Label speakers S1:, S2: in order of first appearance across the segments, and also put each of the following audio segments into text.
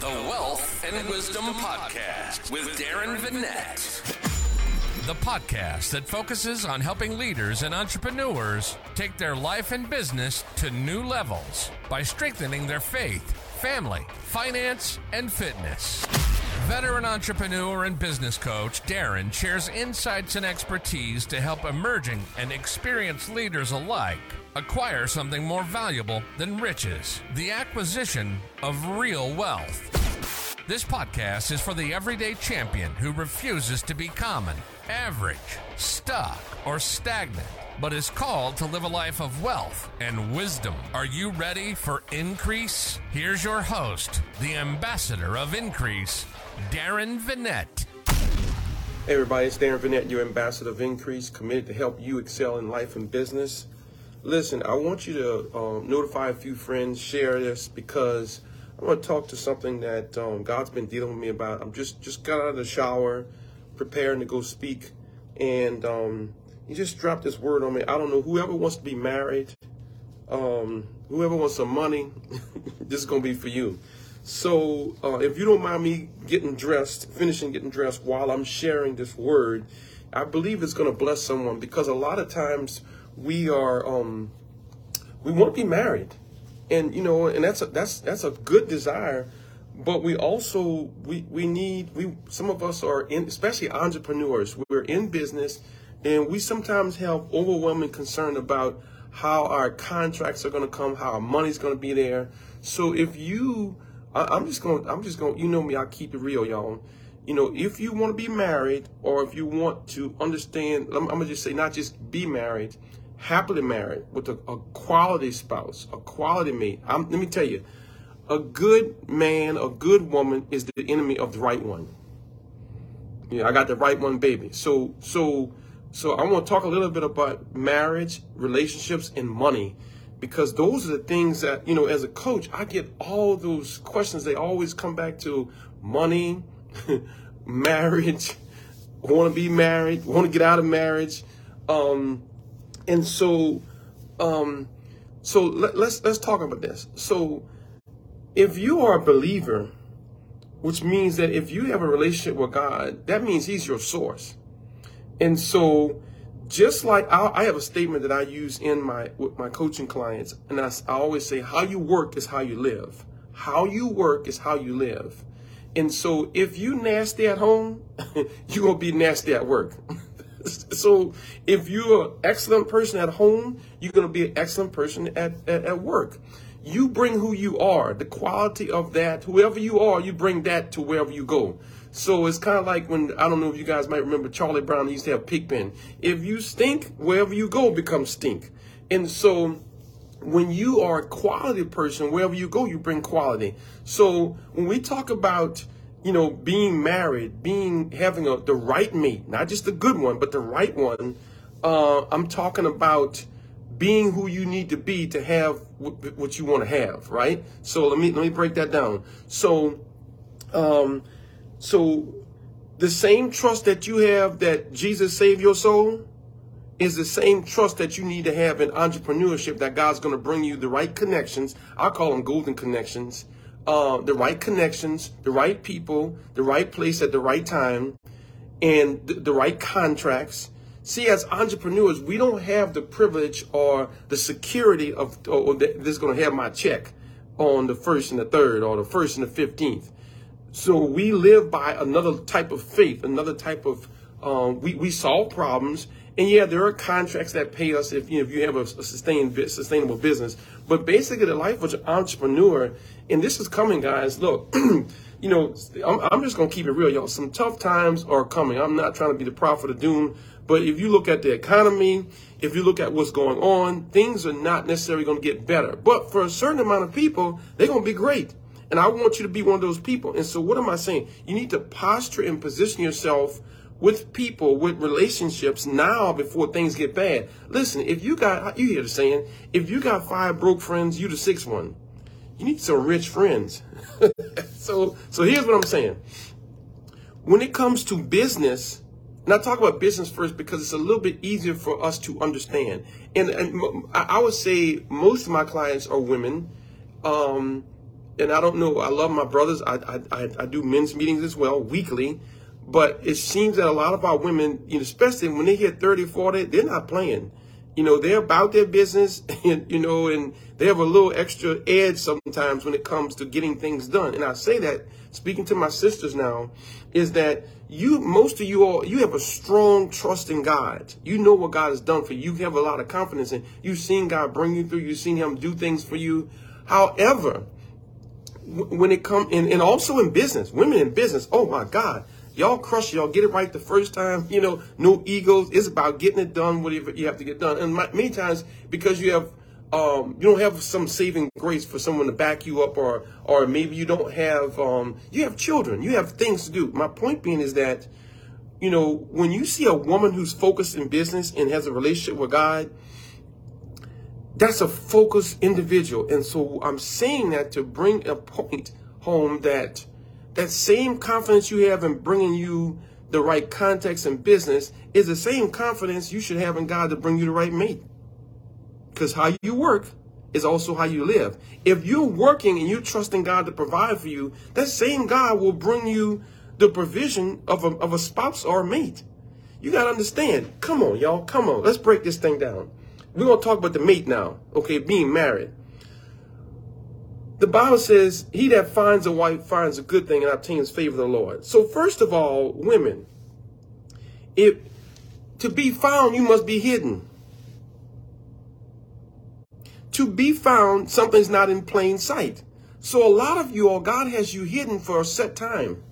S1: The Wealth and Wisdom Podcast with Darren Vinette. The podcast that focuses on helping leaders and entrepreneurs take their life and business to new levels by strengthening their faith, family, finance, and fitness. Veteran entrepreneur and business coach Darren shares insights and expertise to help emerging and experienced leaders alike acquire something more valuable than riches the acquisition of real wealth. This podcast is for the everyday champion who refuses to be common, average, stuck, or stagnant, but is called to live a life of wealth and wisdom. Are you ready for increase? Here's your host, the ambassador of increase, Darren Vinette.
S2: Hey everybody, it's Darren Vinette, your ambassador of increase, committed to help you excel in life and business. Listen, I want you to um, notify a few friends, share this because I want to talk to something that um, God's been dealing with me about. I'm just just got out of the shower, preparing to go speak, and um, He just dropped this word on me. I don't know whoever wants to be married, um, whoever wants some money, this is gonna be for you. So uh, if you don't mind me getting dressed, finishing getting dressed while I'm sharing this word, I believe it's gonna bless someone because a lot of times we are um, we want to be married, and you know, and that's a, that's that's a good desire, but we also we we need we some of us are in especially entrepreneurs we're in business, and we sometimes have overwhelming concern about how our contracts are going to come, how our money's going to be there. So if you, I, I'm just going, I'm just going, you know me, I keep it real, y'all you know, if you want to be married or if you want to understand, I'm, I'm, gonna just say not just be married, happily married with a, a quality spouse, a quality mate. I'm, let me tell you, a good man, a good woman is the enemy of the right one. Yeah, I got the right one, baby. So, so, so I want to talk a little bit about marriage, relationships, and money, because those are the things that you know. As a coach, I get all those questions. They always come back to money, marriage, want to be married, want to get out of marriage. Um, and so, um, so let, let's let's talk about this. So, if you are a believer, which means that if you have a relationship with God, that means He's your source. And so, just like I, I have a statement that I use in my with my coaching clients, and I, I always say, "How you work is how you live. How you work is how you live." And so, if you nasty at home, you're gonna be nasty at work. so if you're an excellent person at home, you're going to be an excellent person at, at, at work. You bring who you are, the quality of that, whoever you are, you bring that to wherever you go. So it's kind of like when, I don't know if you guys might remember Charlie Brown used to have Pigpen. If you stink, wherever you go becomes stink. And so when you are a quality person, wherever you go, you bring quality. So when we talk about you know, being married, being having a, the right mate, not just the good one, but the right one. Uh, I'm talking about being who you need to be to have w- what you want to have, right? So let me let me break that down. So, um, so the same trust that you have that Jesus saved your soul is the same trust that you need to have in entrepreneurship that God's going to bring you the right connections. I call them golden connections uh, the right connections, the right people, the right place at the right time, and the, the right contracts. See, as entrepreneurs, we don't have the privilege or the security of, this is going to have my check on the first and the third, or the first and the fifteenth. So we live by another type of faith, another type of um, we we solve problems, and yeah, there are contracts that pay us if you know, if you have a, sustained sustainable business. But basically, the life of an entrepreneur and this is coming, guys. Look, you know, I'm, I'm just to keep it real, y'all. Some tough times are coming. I'm not trying to be the prophet of doom, but if you look at the economy, if you look at what's going on, things are not necessarily to get better. But for a certain amount of people, they're to be great. And I want you to be one of those people. And so, what am I saying? You need to posture and position yourself with people, with relationships now before things get bad. Listen, if you got, you hear the saying, if you got five broke friends, you the sixth one you need some rich friends. so, so here's what I'm saying. When it comes to business, and I talk about business first because it's a little bit easier for us to understand. And, and I would say most of my clients are women. Um, and I don't know, I love my brothers. I, I, I do men's meetings as well weekly. But it seems that a lot of our women, you know, especially when they hit 30, 40, they're not playing. You know, they're about their business, and, you know, and they have a little extra edge sometimes when it comes to getting things done. And I say that, speaking to my sisters now, is that you, most of you all, you have a strong trust in God. You know what God has done for you. You have a lot of confidence in. You've seen God bring you through. You've seen Him do things for you. However, when it comes, and, and also in business, women in business, oh my God, Y'all crush y'all get it right the first time. You know, no egos. It's about getting it done, whatever you have to get done. And my, many times because you have um, you don't have some saving grace for someone to back you up, or or maybe you don't have um, you have children, you have things to do. My point being is that you know when you see a woman who's focused in business and has a relationship with God, that's a focused individual. And so I'm saying that to bring a point home that that same confidence you have in bringing you the right context and business is the same confidence you should have in God to bring you the right mate. Because how you work is also how you live. If you're working and you're trusting God to provide for you, that same God will bring you the provision of a, of a spouse or a mate. You got to understand. Come on, y'all. Come on. Let's break this thing down. We're going to talk about the mate now. Okay, being married the Bible says, He that finds a wife finds a good thing and obtains favor of the Lord. So, first of all, women, if to be found, you must be hidden. To be found, something's not in plain sight. So, a lot of you all, God has you hidden for a set time.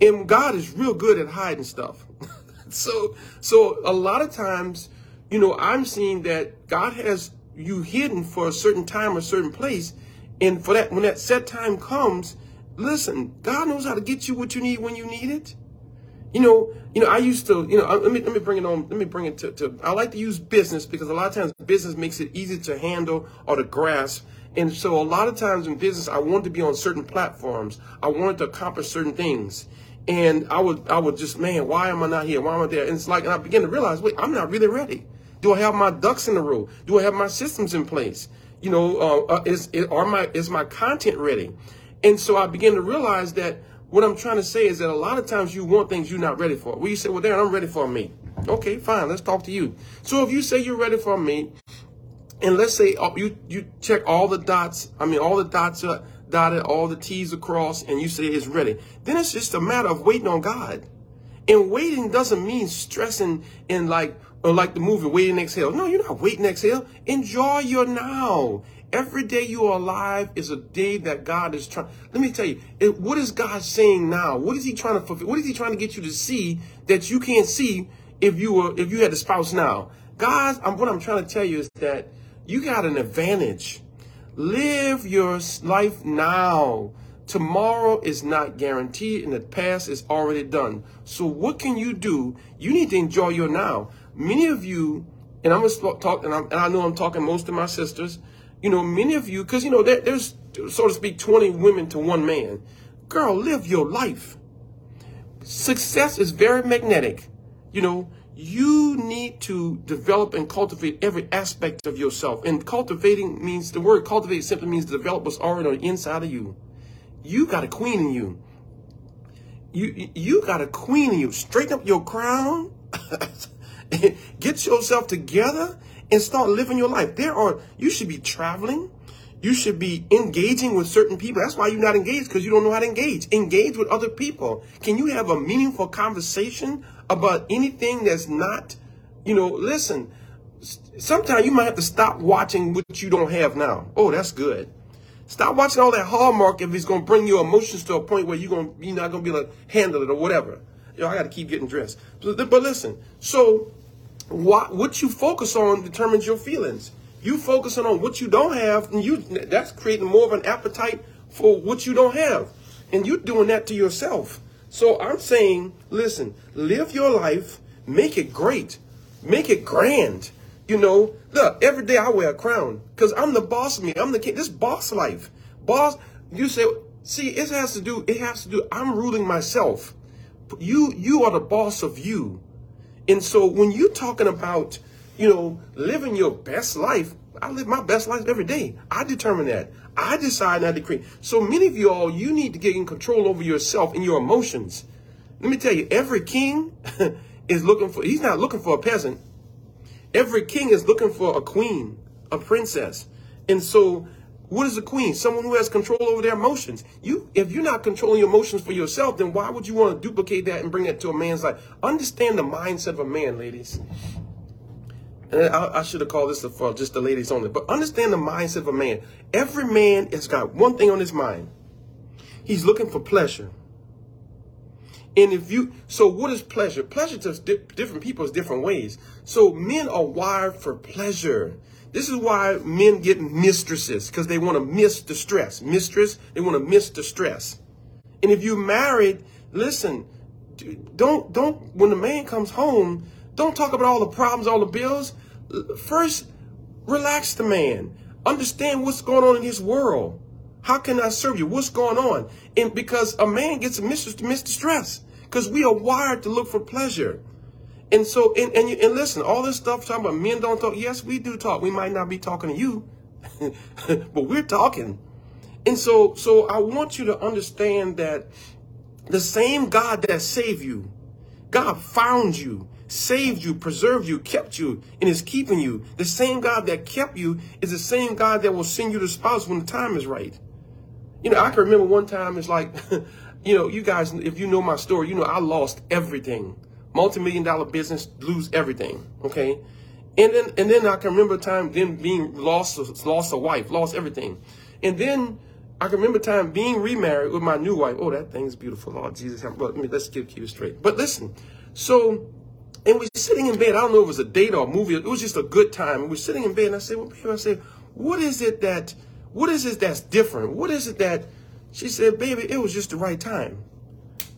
S2: And God is real good at hiding stuff. so, so a lot of times, you know, I'm seeing that God has you hidden for a certain time or certain place and for that, when that set time comes, listen, God knows how to get you what you need when you need it. You know, you know, I used to, you know, let me let me bring it on. Let me bring it to, to. I like to use business because a lot of times business makes it easy to handle or to grasp. And so a lot of times in business, I wanted to be on certain platforms. I wanted to accomplish certain things. And I would, I would just, man, why am I not here? Why am I there? And it's like, and I began to realize, wait, I'm not really ready. Do I have my ducks in a row? Do I have my systems in place? You know, uh, uh, is, is, are my, is my content ready? And so I began to realize that what I'm trying to say is that a lot of times you want things you're not ready for. Well, you say, well, Darren, I'm ready for a meet. Okay, fine. Let's talk to you. So if you say you're ready for a meet, and let's say uh, you, you check all the dots, I mean, all the dots are dotted, all the T's across, and you say it's ready. Then it's just a matter of waiting on God. And waiting doesn't mean stressing and like, or like the movie Waiting Exhale. No, you're not waiting exhale. Enjoy your now. Every day you are alive is a day that God is trying. Let me tell you, it, what is God saying now? What is He trying to fulfill? What is He trying to get you to see that you can't see if you were if you had a spouse now? God, I'm, what I'm trying to tell you is that you got an advantage. Live your life now. Tomorrow is not guaranteed, and the past is already done. So what can you do? You need to enjoy your now many of you, and I'm gonna talk, and, and, i know I'm talking most of my sisters. You know, many of you, because you know there, there's so to speak 20 women to one man. Girl, live your life. Success is very magnetic. You know, you need to develop and cultivate every aspect of yourself. And cultivating means the word cultivate simply means develop what's already on the inside of you. You got a queen in you. You you got a queen in you. Straighten up your crown. Get yourself together and start living your life. There are, you should be traveling. You should be engaging with certain people. That's why you're not engaged because you don't know how to engage. Engage with other people. Can you have a meaningful conversation about anything that's not, you know, listen, sometimes you might have to stop watching what you don't have now. Oh, that's good. Stop watching all that Hallmark if it's going to bring your emotions to a point where you're going you're not going to be able to handle it or whatever. Know, I got to keep getting dressed. But, but listen, so what what you focus on determines your feelings. You focusing on what you don't have, and you that's creating more of an appetite for what you don't have, and you're doing that to yourself. So I'm saying, listen, live your life, make it great, make it grand. You know, look, every day I wear a crown because I'm the boss of me. I'm the king. This boss life, boss. You say, see, it has to do. It has to do. I'm ruling myself. You, you are the boss of you. And so when you're talking about, you know, living your best life, I live my best life every day. I determine that. I decide not to create. So many of you all, you need to get in control over yourself and your emotions. Let me tell you, every king is looking for, he's not looking for a peasant. Every king is looking for a queen, a princess. And so what is a queen? Someone who has control over their emotions. You, if you're not controlling your emotions for yourself, then why would you want to duplicate that and bring it to a man's life? Understand the mindset of a man, ladies. And I, I should have called this for just the ladies only, but understand the mindset of a man. Every man has got one thing on his mind. He's looking for pleasure. And if you, so what is pleasure? Pleasure to different people is different ways. So men are wired for pleasure. This is why men get mistresses because they want to miss the stress. Mistress, they want to miss the stress. And if you're married, listen, don't don't when the man comes home, don't talk about all the problems, all the bills. First, relax the man. Understand what's going on in his world. How can I serve you? What's going on? And because a man gets a mistress to miss the stress because we are wired to look for pleasure. And so, and, and, and listen, all this stuff talking about men don't talk. Yes, we do talk. We might not be talking to you, but we're talking. And so, so I want you to understand that the same God that saved you, God found you, saved you, preserved you, kept you, and is keeping you. The same God that kept you is the same God that will send you the spouse when the time is right. You know, I can remember one time it's like, you know, you guys, if you know my story, you know, I lost everything multi-million dollar business, lose everything. Okay. And then, and then I can remember time then being lost, lost a wife, lost everything. And then I can remember time being remarried with my new wife. Oh, that thing's beautiful. Lord Jesus. But let's get you straight. But listen, so, and we're sitting in bed. I don't know if it was a date or a movie. It was just a good time. And we're sitting in bed and I said, well, baby, I said, what is it that, what is it that's different? What is it that, she said, baby, it was just the right time.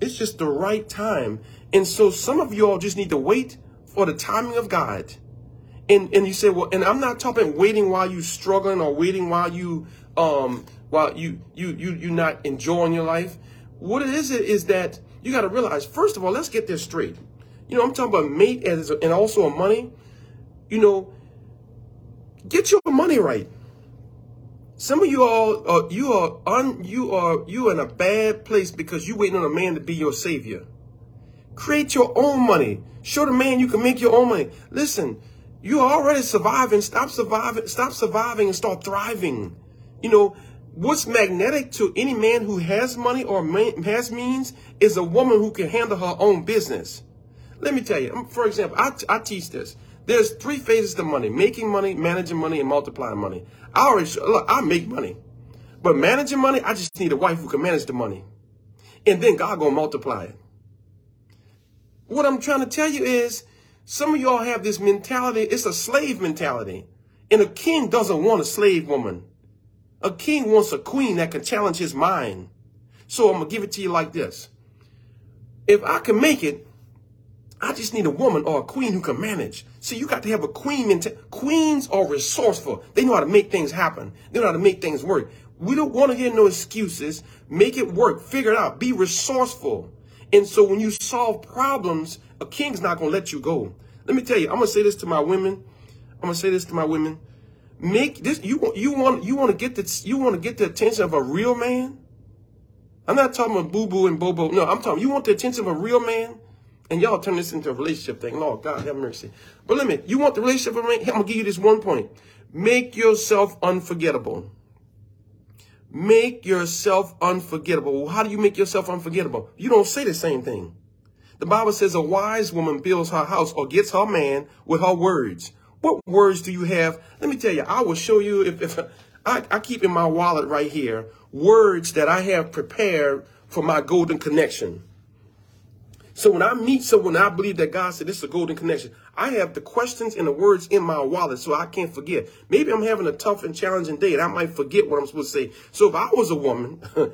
S2: It's just the right time. And so some of you all just need to wait for the timing of God. And and you say, well, and I'm not talking waiting while you struggling or waiting while you um while you you you you not enjoying your life. What it is is that you got to realize first of all, let's get this straight. You know, I'm talking about mate as and also money. You know, get your money right. Some of you all, uh, you are un, you are you are in a bad place because you waiting on a man to be your savior. Create your own money. Show the man you can make your own money. Listen, you're already surviving. Stop surviving. Stop surviving and start thriving. You know, what's magnetic to any man who has money or has means is a woman who can handle her own business. Let me tell you, um, for example, I, I teach this. There's three phases to money, making money, managing money, and multiplying money. I already, look, I make money. But managing money, I just need a wife who can manage the money. And then God gonna multiply it. What I'm trying to tell you is some of y'all have this mentality. It's a slave mentality. And a king doesn't want a slave woman. A king wants a queen that can challenge his mind. So I'm to give it to you like this. If I can make it, I just need a woman or a queen who can manage. See, you got to have a queen mentality. Queens are resourceful. They know how to make things happen. They know how to make things work. We don't want to hear no excuses. Make it work. Figure it out. Be resourceful. And so when you solve problems, a king's not going to let you go. Let me tell you, I'm going to say this to my women. I'm going to say this to my women. Make this you want you want you want to get the you want to get the attention of a real man? I'm not talking about boo boo and bobo. No, I'm talking you want the attention of a real man? And y'all turn this into a relationship thing. Lord God have mercy. But let me, you want the relationship a man? I'm gonna give you this one point. Make yourself unforgettable. Make yourself unforgettable. How do you make yourself unforgettable? You don't say the same thing. The Bible says a wise woman builds her house or gets her man with her words. What words do you have? Let me tell you, I will show you if, if I, I keep in my wallet right here words that I have prepared for my golden connection. So when I meet someone, I believe that God said this is a golden connection. I have the questions and the words in my wallet so I can't forget. Maybe I'm having a tough and challenging day and I might forget what I'm supposed to say. So if I was a woman,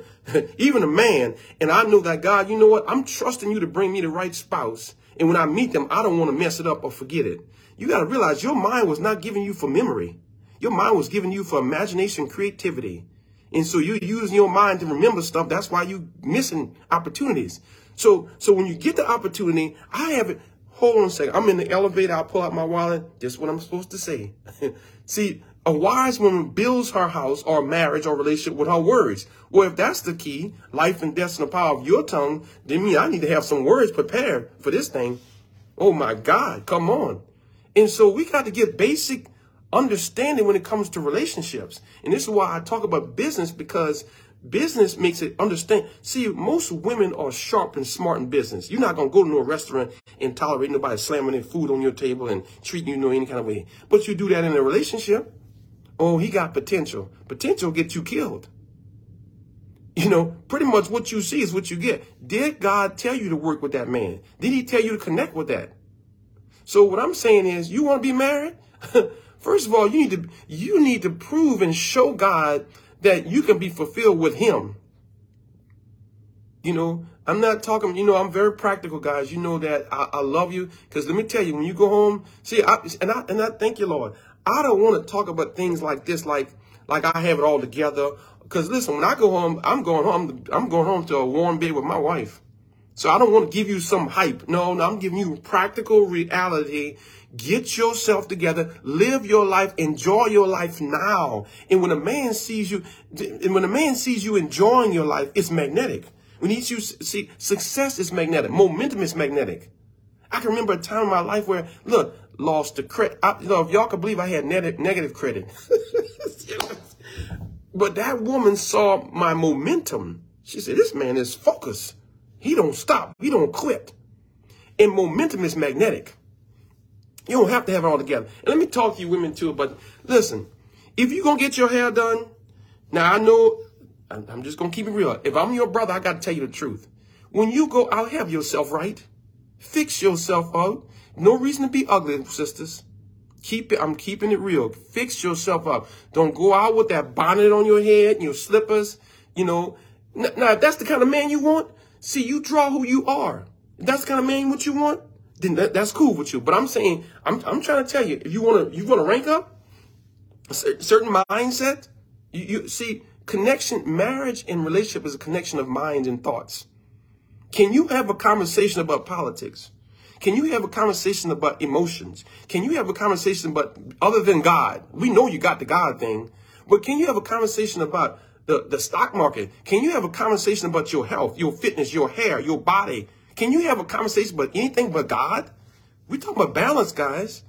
S2: even a man, and I know that God, you know what? I'm trusting you to bring me the right spouse. And when I meet them, I don't want to mess it up or forget it. You got to realize your mind was not giving you for memory. Your mind was giving you for imagination, creativity. And so you're using your mind to remember stuff. That's why you're missing opportunities. So, so when you get the opportunity, I have it. Hold on a second. I'm in the elevator. I'll pull out my wallet. Just what I'm supposed to say. See, A wise woman builds her house or marriage or relationship with her words. Well, if that's the key, life and death in the power of your tongue, then me, I need to have some words prepared for this thing. Oh my God, come on. And so we got to get basic understanding when it comes to relationships. And this is why I talk about business because business makes it understand. See, most women are sharp and smart in business. You're not to go to a restaurant and tolerate nobody slamming their food on your table and treating you in any kind of way. But you do that in a relationship. Oh, he got potential. Potential gets you killed. You know, pretty much what you see is what you get. Did God tell you to work with that man? Did he tell you to connect with that? So what I'm saying is, you want to be married? First of all, you need to you need to prove and show God that you can be fulfilled with him. You know, I'm not talking, you know, I'm very practical, guys. You know that I, I love you. Because let me tell you, when you go home, see, I, and I and I thank you, Lord. I don't want to talk about things like this, like like I have it all together. Because listen, when I go home, I'm going home. I'm going home to a warm bed with my wife. So I don't want to give you some hype. No, no, I'm giving you practical reality. Get yourself together, live your life, enjoy your life now. And when a man sees you, and when a man sees you enjoying your life, it's magnetic. When he you see success is magnetic, momentum is magnetic. I can remember a time in my life where, look, lost the credit. You know, if y'all could believe I had net- negative credit. but that woman saw my momentum. She said, this man is focused. He don't stop. He don't quit. And momentum is magnetic. You don't have to have it all together. And let me talk to you women too, but listen, if you're going to get your hair done, now I know, I'm just going to keep it real. If I'm your brother, I got to tell you the truth. When you go out, have yourself right. Fix yourself out. No reason to be ugly, sisters. Keep it, I'm keeping it real. Fix yourself up. Don't go out with that bonnet on your head and your slippers. You know, now if that's the kind of man you want, See, you draw who you are. If that's the kind of man what you want, then that, that's cool with you. But I'm saying, I'm, I'm trying to tell you, if you want to, you want to rank up a certain mindset, you, you see, connection, marriage and relationship is a connection of minds and thoughts. Can you have a conversation about politics? Can you have a conversation about emotions? Can you have a conversation about other than God? We know you got the God thing, but can you have a conversation about the, the stock market? Can you have a conversation about your health, your fitness, your hair, your body? Can you have a conversation about anything but God? We're talking about balance, guys.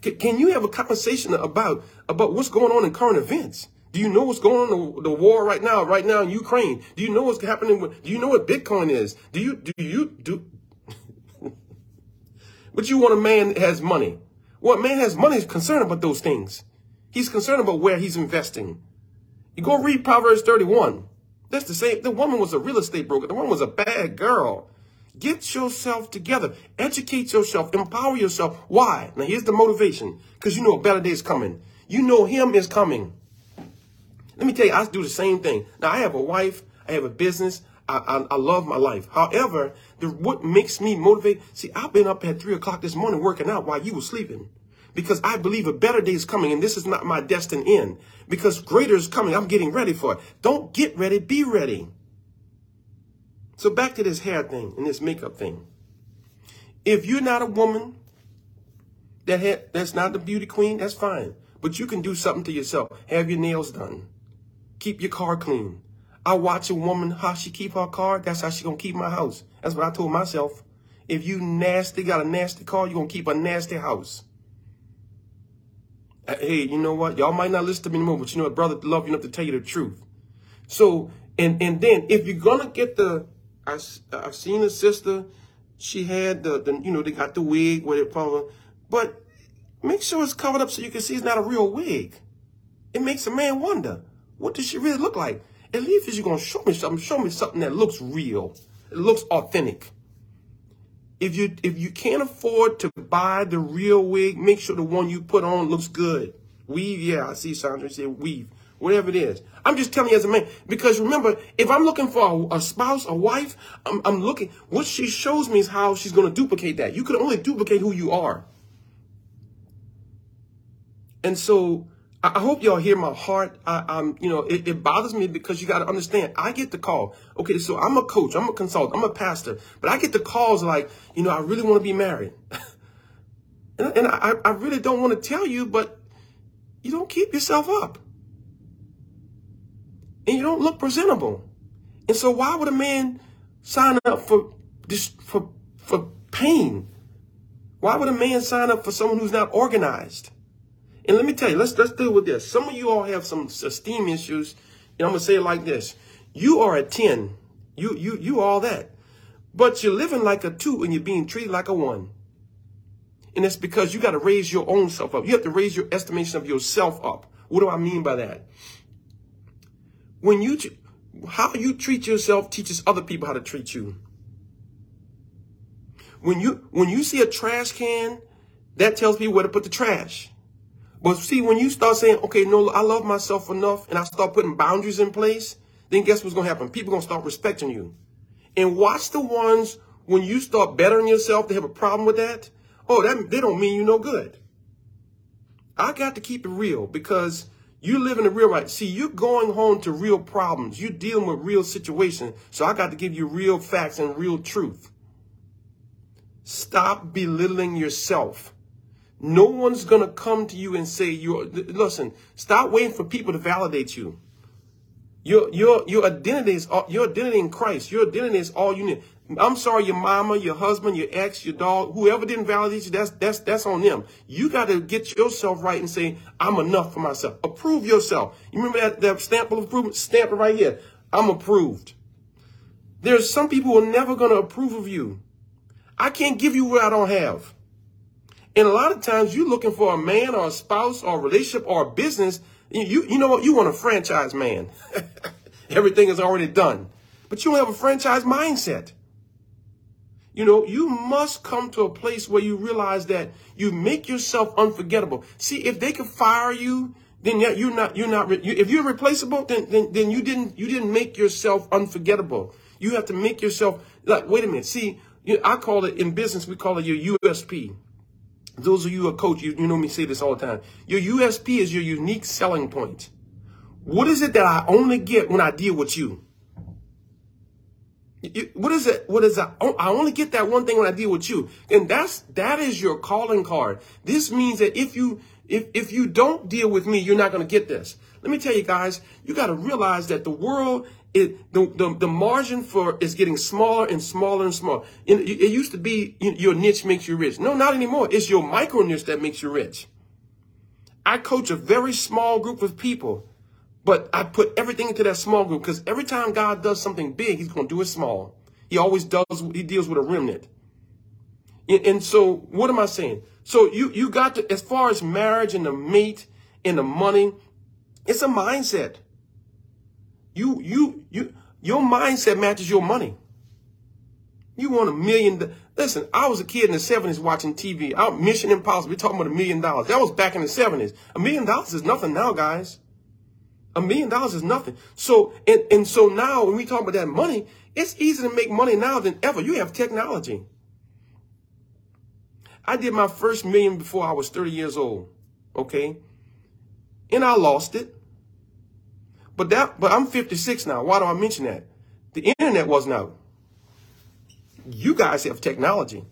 S2: Can, can you have a conversation about, about what's going on in current events? Do you know what's going on in the, the war right now, right now in Ukraine? Do you know what's happening with, do you know what Bitcoin is? Do you, do you, do, but you want a man that has money. What man has money is concerned about those things. He's concerned about where he's investing. You go read Proverbs 31. That's the same. The woman was a real estate broker. The woman was a bad girl. Get yourself together. Educate yourself. Empower yourself. Why? Now, here's the motivation. Because you know a better day is coming. You know him is coming. Let me tell you, I do the same thing. Now, I have a wife. I have a business. I, I, I love my life. However, the, what makes me motivate, see, I've been up at 3 o'clock this morning working out while you were sleeping because I believe a better day is coming and this is not my destined end because greater is coming. I'm getting ready for it. Don't get ready, be ready. So back to this hair thing and this makeup thing. If you're not a woman that ha- that's not the beauty queen, that's fine. But you can do something to yourself. Have your nails done. Keep your car clean. I watch a woman how she keep her car. That's how she gonna keep my house. That's what I told myself. If you nasty, got a nasty car, you gonna keep a nasty house hey, you know what? Y'all might not listen to me anymore, but you know what? Brother love you enough to tell you the truth. So, and and then if you're gonna get the, I, I've seen a sister, she had the, the you know, they got the wig with it, probably, but make sure it's covered up so you can see it's not a real wig. It makes a man wonder, what does she really look like? At least if you're gonna show me something, show me something that looks real. It looks authentic. If you if you can't afford to buy the real wig, make sure the one you put on looks good. Weave, yeah, I see Sandra say weave, whatever it is. I'm just telling you as a man because remember, if I'm looking for a, a spouse, a wife, I'm, I'm looking. What she shows me is how she's going to duplicate that. You can only duplicate who you are. And so I hope y'all hear my heart. I, am you know, it, it, bothers me because you got to understand. I get the call. Okay, so I'm a coach, I'm a consultant, I'm a pastor, but I get the calls like, you know, I really want to be married, and, and I, I really don't want to tell you, but you don't keep yourself up. And you don't look presentable. And so why would a man sign up for this for for pain? Why would a man sign up for someone who's not organized? And let me tell you, let's let's deal with this. Some of you all have some esteem issues, and I'm gonna say it like this: You are a 10. You you you all that. But you're living like a two and you're being treated like a one. And it's because you got to raise your own self up. You have to raise your estimation of yourself up. What do I mean by that? When you, how you treat yourself teaches other people how to treat you. When you, when you see a trash can, that tells people where to put the trash. But see, when you start saying, okay, no, I love myself enough and I start putting boundaries in place, then guess what's going to happen? People going to start respecting you. And watch the ones when you start bettering yourself, they have a problem with that. Oh, that they don't mean you no good. I got to keep it real because you live in the real right. See, you're going home to real problems. You're dealing with real situations. So I got to give you real facts and real truth. Stop belittling yourself. No one's going to come to you and say, you're, listen, stop waiting for people to validate you. Your your your identity is all, your identity in Christ. Your identity is all you need. I'm sorry, your mama, your husband, your ex, your dog, whoever didn't validate you, that's that's that's on them. You got to get yourself right and say, I'm enough for myself. Approve yourself. You remember that, that stamp of approval? Stamp it right here. I'm approved. There's some people who are never going to approve of you. I can't give you what I don't have. And a lot of times you're looking for a man or a spouse or a relationship or a business you, you know what? You want a franchise man. Everything is already done. But you don't have a franchise mindset. You know, you must come to a place where you realize that you make yourself unforgettable. See, if they could fire you, then you're not, you're not, if you're replaceable, then, then, then you didn't, you didn't make yourself unforgettable. You have to make yourself, like, wait a minute. See, I call it, in business, we call it your USP. Those of you a coach, you, you know me say this all the time. Your USP is your unique selling point. What is it that I only get when I deal with you? What is it? What is that? I only get that one thing when I deal with you. And that's, that is your calling card. This means that if you, if, if you don't deal with me, you're not going to get this. Let me tell you guys, you got to realize that the world it the, the, the margin for is getting smaller and smaller and smaller. It, it used to be your niche makes you rich. No, not anymore. It's your micro niche that makes you rich. I coach a very small group of people, but I put everything into that small group because every time God does something big, He's going to do it small. He always does. He deals with a remnant. And, and so, what am I saying? So you you got to as far as marriage and the mate and the money, it's a mindset. You, you, you, your mindset matches your money. You want a million. Listen, I was a kid in the 70s watching TV. Out Mission Impossible. We're talking about a million dollars. That was back in the 70s. A million dollars is nothing now, guys. A million dollars is nothing. So, and, and so now when we talk about that money, it's easier to make money now than ever. You have technology. I did my first million before I was 30 years old. Okay. And I lost it. But that, but I'm 56 now. Why do I mention that? The internet wasn't out. You guys have technology.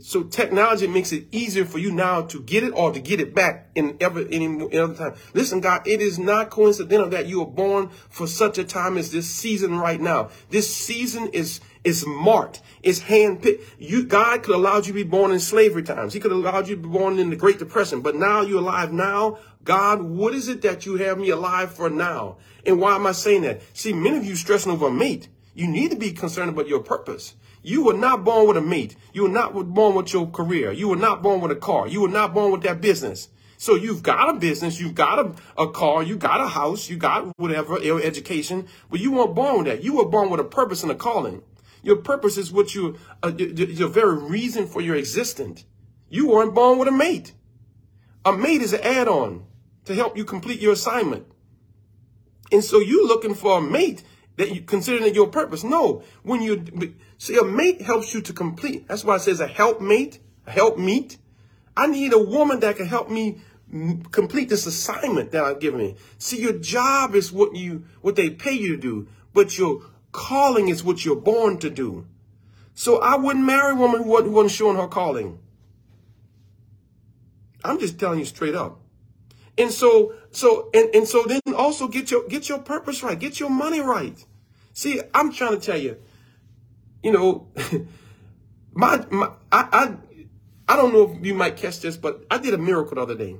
S2: So technology makes it easier for you now to get it or to get it back in ever any, other time. Listen, God, it is not coincidental that you are born for such a time as this season right now. This season is is marked. It's handpicked. You God could allow you to be born in slavery times. He could have allowed you to be born in the Great Depression. But now you're alive now God, what is it that you have me alive for now? And why am I saying that? See, many of you stressing over a mate. You need to be concerned about your purpose. You were not born with a mate. You were not born with your career. You were not born with a car. You were not born with that business. So you've got a business, you've got a, a car, you got a house, you got whatever, your education, but you weren't born with that. You were born with a purpose and a calling. Your purpose is what you, uh, your very reason for your existence. You weren't born with a mate. A mate is an add-on to help you complete your assignment. And so you're looking for a mate that you consider your purpose. No, when you see a mate helps you to complete. That's why it says a help mate, a help meet. I need a woman that can help me complete this assignment that I've given me. See, your job is what you what they pay you to do, but your calling is what you're born to do. So I wouldn't marry a woman who wasn't showing her calling. I'm just telling you straight up. And so, so, and, and so then also get your, get your purpose right. Get your money right. See, I'm trying to tell you, you know, my, my, I, I, I don't know if you might catch this, but I did a miracle the other day.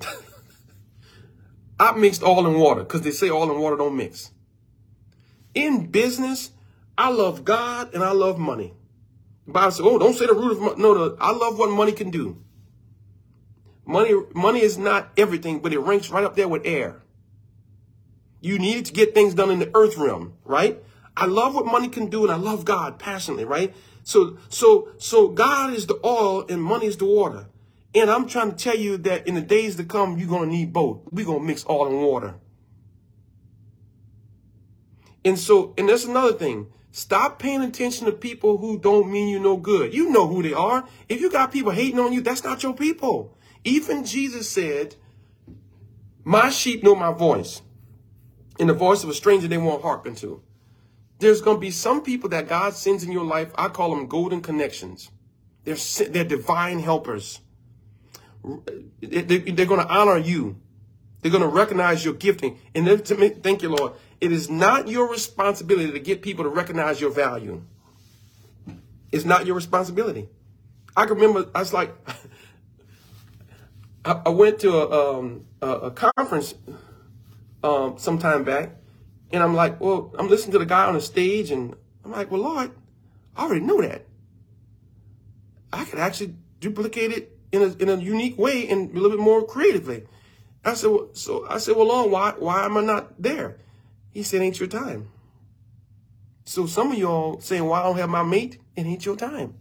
S2: I mixed oil and water because they say oil and water don't mix. In business, I love God and I love money. The Bible says, oh, don't say the root of money. No, no, I love what money can do. Money, money is not everything, but it ranks right up there with air. You need it to get things done in the earth realm, right? I love what money can do and I love God passionately, right? So, so, so God is the oil and money is the water. And I'm trying to tell you that in the days to come, you're going to need both. We're going to mix oil and water. And so, and that's another thing. Stop paying attention to people who don't mean you no good. You know who they are. If you got people hating on you, that's not your people. Even Jesus said, My sheep know my voice, and the voice of a stranger they won't hearken to. There's going to be some people that God sends in your life. I call them golden connections. They're, they're divine helpers. They're going to honor you. They're going to recognize your gifting. And thank you, Lord. It is not your responsibility to get people to recognize your value. It's not your responsibility. I can remember, I was like, I, I went to a, um, a, a conference um, some time back, and I'm like, well, I'm listening to the guy on the stage, and I'm like, well, Lord, I already know that. I could actually duplicate it in a, in a unique way and a little bit more creatively. I said, well, so I said, well, Lord, why, why am I not there? He said, ain't your time. So some of y'all saying, why well, I don't have my mate? It ain't your time.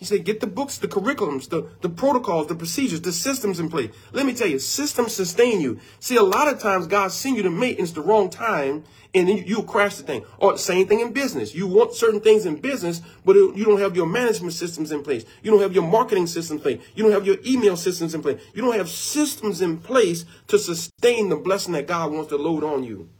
S2: He said, get the books, the curriculums, the, the protocols, the procedures, the systems in place. Let me tell you, systems sustain you. See, a lot of times God send you to it's the wrong time and then you'll crash the thing. Or the same thing in business. You want certain things in business, but you don't have your management systems in place. You don't have your marketing systems in place. You don't have your email systems in place. You don't have systems in place to sustain the blessing that God wants to load on you.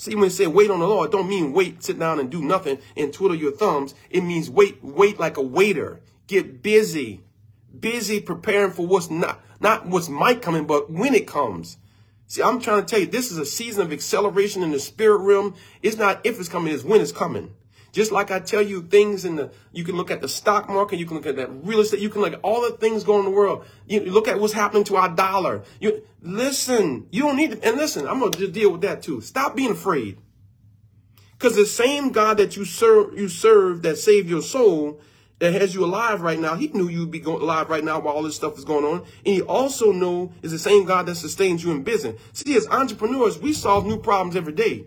S2: See, when it say wait on the Lord, don't mean wait, sit down and do nothing and twiddle your thumbs. It means wait, wait like a waiter. Get busy. Busy preparing for what's not, not what's might coming, but when it comes. See, I'm trying to tell you, this is a season of acceleration in the spirit realm. It's not if it's coming, it's when it's coming. Just like I tell you things in the, you can look at the stock market, you can look at that real estate, you can look at all the things going in the world. You look at what's happening to our dollar. You listen, you don't need to, and listen, I'm going to deal with that too. Stop being afraid. Because the same God that you serve, you serve that saved your soul, that has you alive right now, he knew you'd be going alive right now while all this stuff is going on. And he also know is the same God that sustains you in business. See, as entrepreneurs, we solve new problems every day.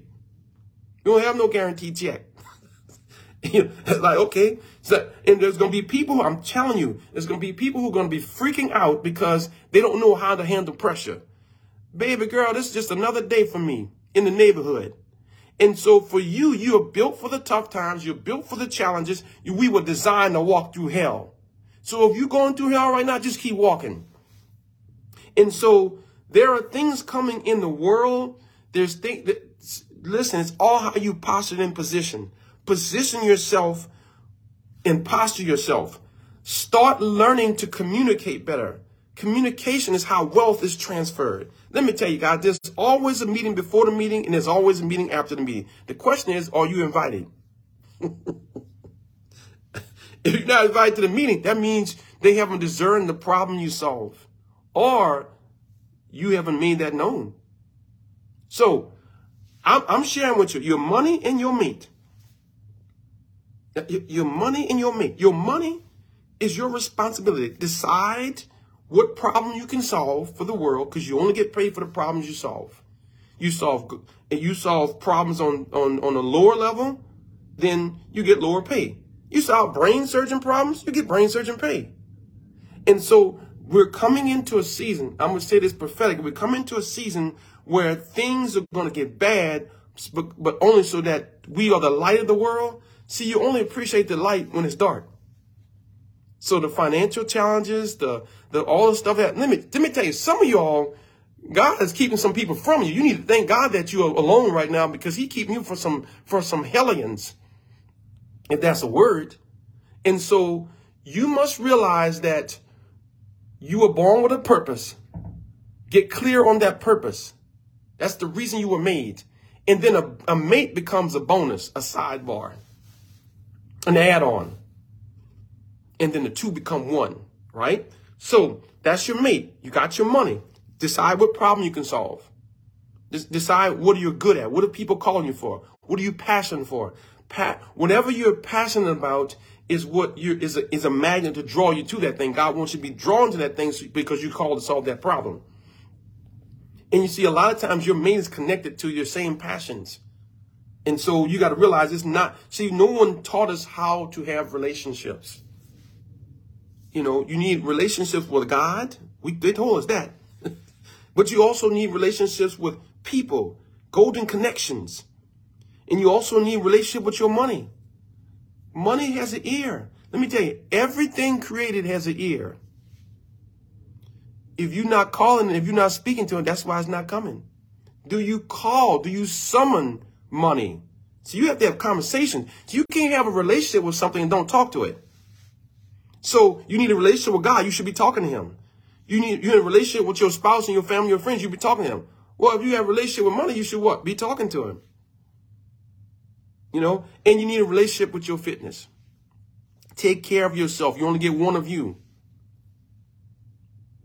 S2: You don't have no guaranteed check. like, okay. So, and there's going to be people, I'm telling you, there's going to be people who are going to be freaking out because they don't know how to handle pressure. Baby girl, this is just another day for me in the neighborhood. And so for you, you are built for the tough times. You're built for the challenges. We were designed to walk through hell. So if you're going through hell right now, just keep walking. And so there are things coming in the world. There's things that, listen, it's all how you posture and position. Position yourself and posture yourself. Start learning to communicate better. Communication is how wealth is transferred. Let me tell you guys, there's always a meeting before the meeting and there's always a meeting after the meeting. The question is, are you invited? if you're not invited to the meeting, that means they haven't discerned the problem you solve or you haven't made that known. So I'm, I'm sharing with you your money and your meat. Your money and your mate. Your money is your responsibility. Decide what problem you can solve for the world because you only get paid for the problems you solve. You solve and you solve problems on, on, on a lower level, then you get lower pay. You solve brain surgeon problems, you get brain surgeon pay. And so we're coming into a season, I'm going to say this prophetic, we're coming into a season where things are going to get bad, but, but only so that we are the light of the world See, you only appreciate the light when it's dark. So the financial challenges, the the all the stuff that let me let me tell you, some of y'all, God is keeping some people from you. You need to thank God that you're alone right now because He keeping you for some for some hellions, if that's a word. And so you must realize that you were born with a purpose. Get clear on that purpose. That's the reason you were made. And then a, a mate becomes a bonus, a sidebar, an add on. And then the two become one, right? So that's your mate. You got your money. Decide what problem you can solve. decide what are you good at. What are people calling you for? What are you passionate for? Pa- whatever you're passionate about is what you is a, is a magnet to draw you to that thing. God wants you to be drawn to that thing because you're called to solve that problem. And you see, a lot of times your mate is connected to your same passions. And so you got to realize it's not, see, no one taught us how to have relationships. You know, you need relationships with God. We, they told us that. but you also need relationships with people, golden connections. And you also need relationship with your money. Money has an ear. Let me tell you, everything created has an ear. If you're not calling if you're not speaking to it, that's why it's not coming. Do you call? Do you summon money? So you have to have conversations. So you can't have a relationship with something and don't talk to it. So you need a relationship with God. You should be talking to Him. You need you need a relationship with your spouse and your family, your friends. You be talking to Him. Well, if you have a relationship with money, you should what? Be talking to Him. You know, and you need a relationship with your fitness. Take care of yourself. You only get one of you.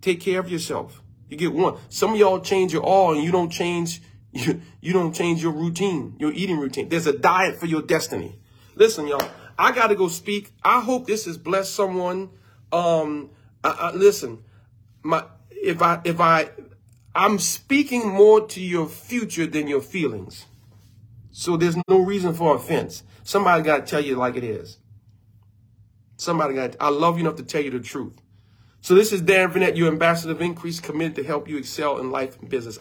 S2: Take care of yourself. You get one. Some of y'all change your all and you don't change you, you don't change your routine, your eating routine. There's a diet for your destiny. Listen, y'all, I got to go speak. I hope this has blessed someone. Um, I, I, listen, my if I if I I'm speaking more to your future than your feelings. So there's no reason for offense. Somebody got to tell you like it is. Somebody got. I love you enough to tell you the truth. So this is Dan Vanette, your ambassador of increase, committed to help you excel in life and business.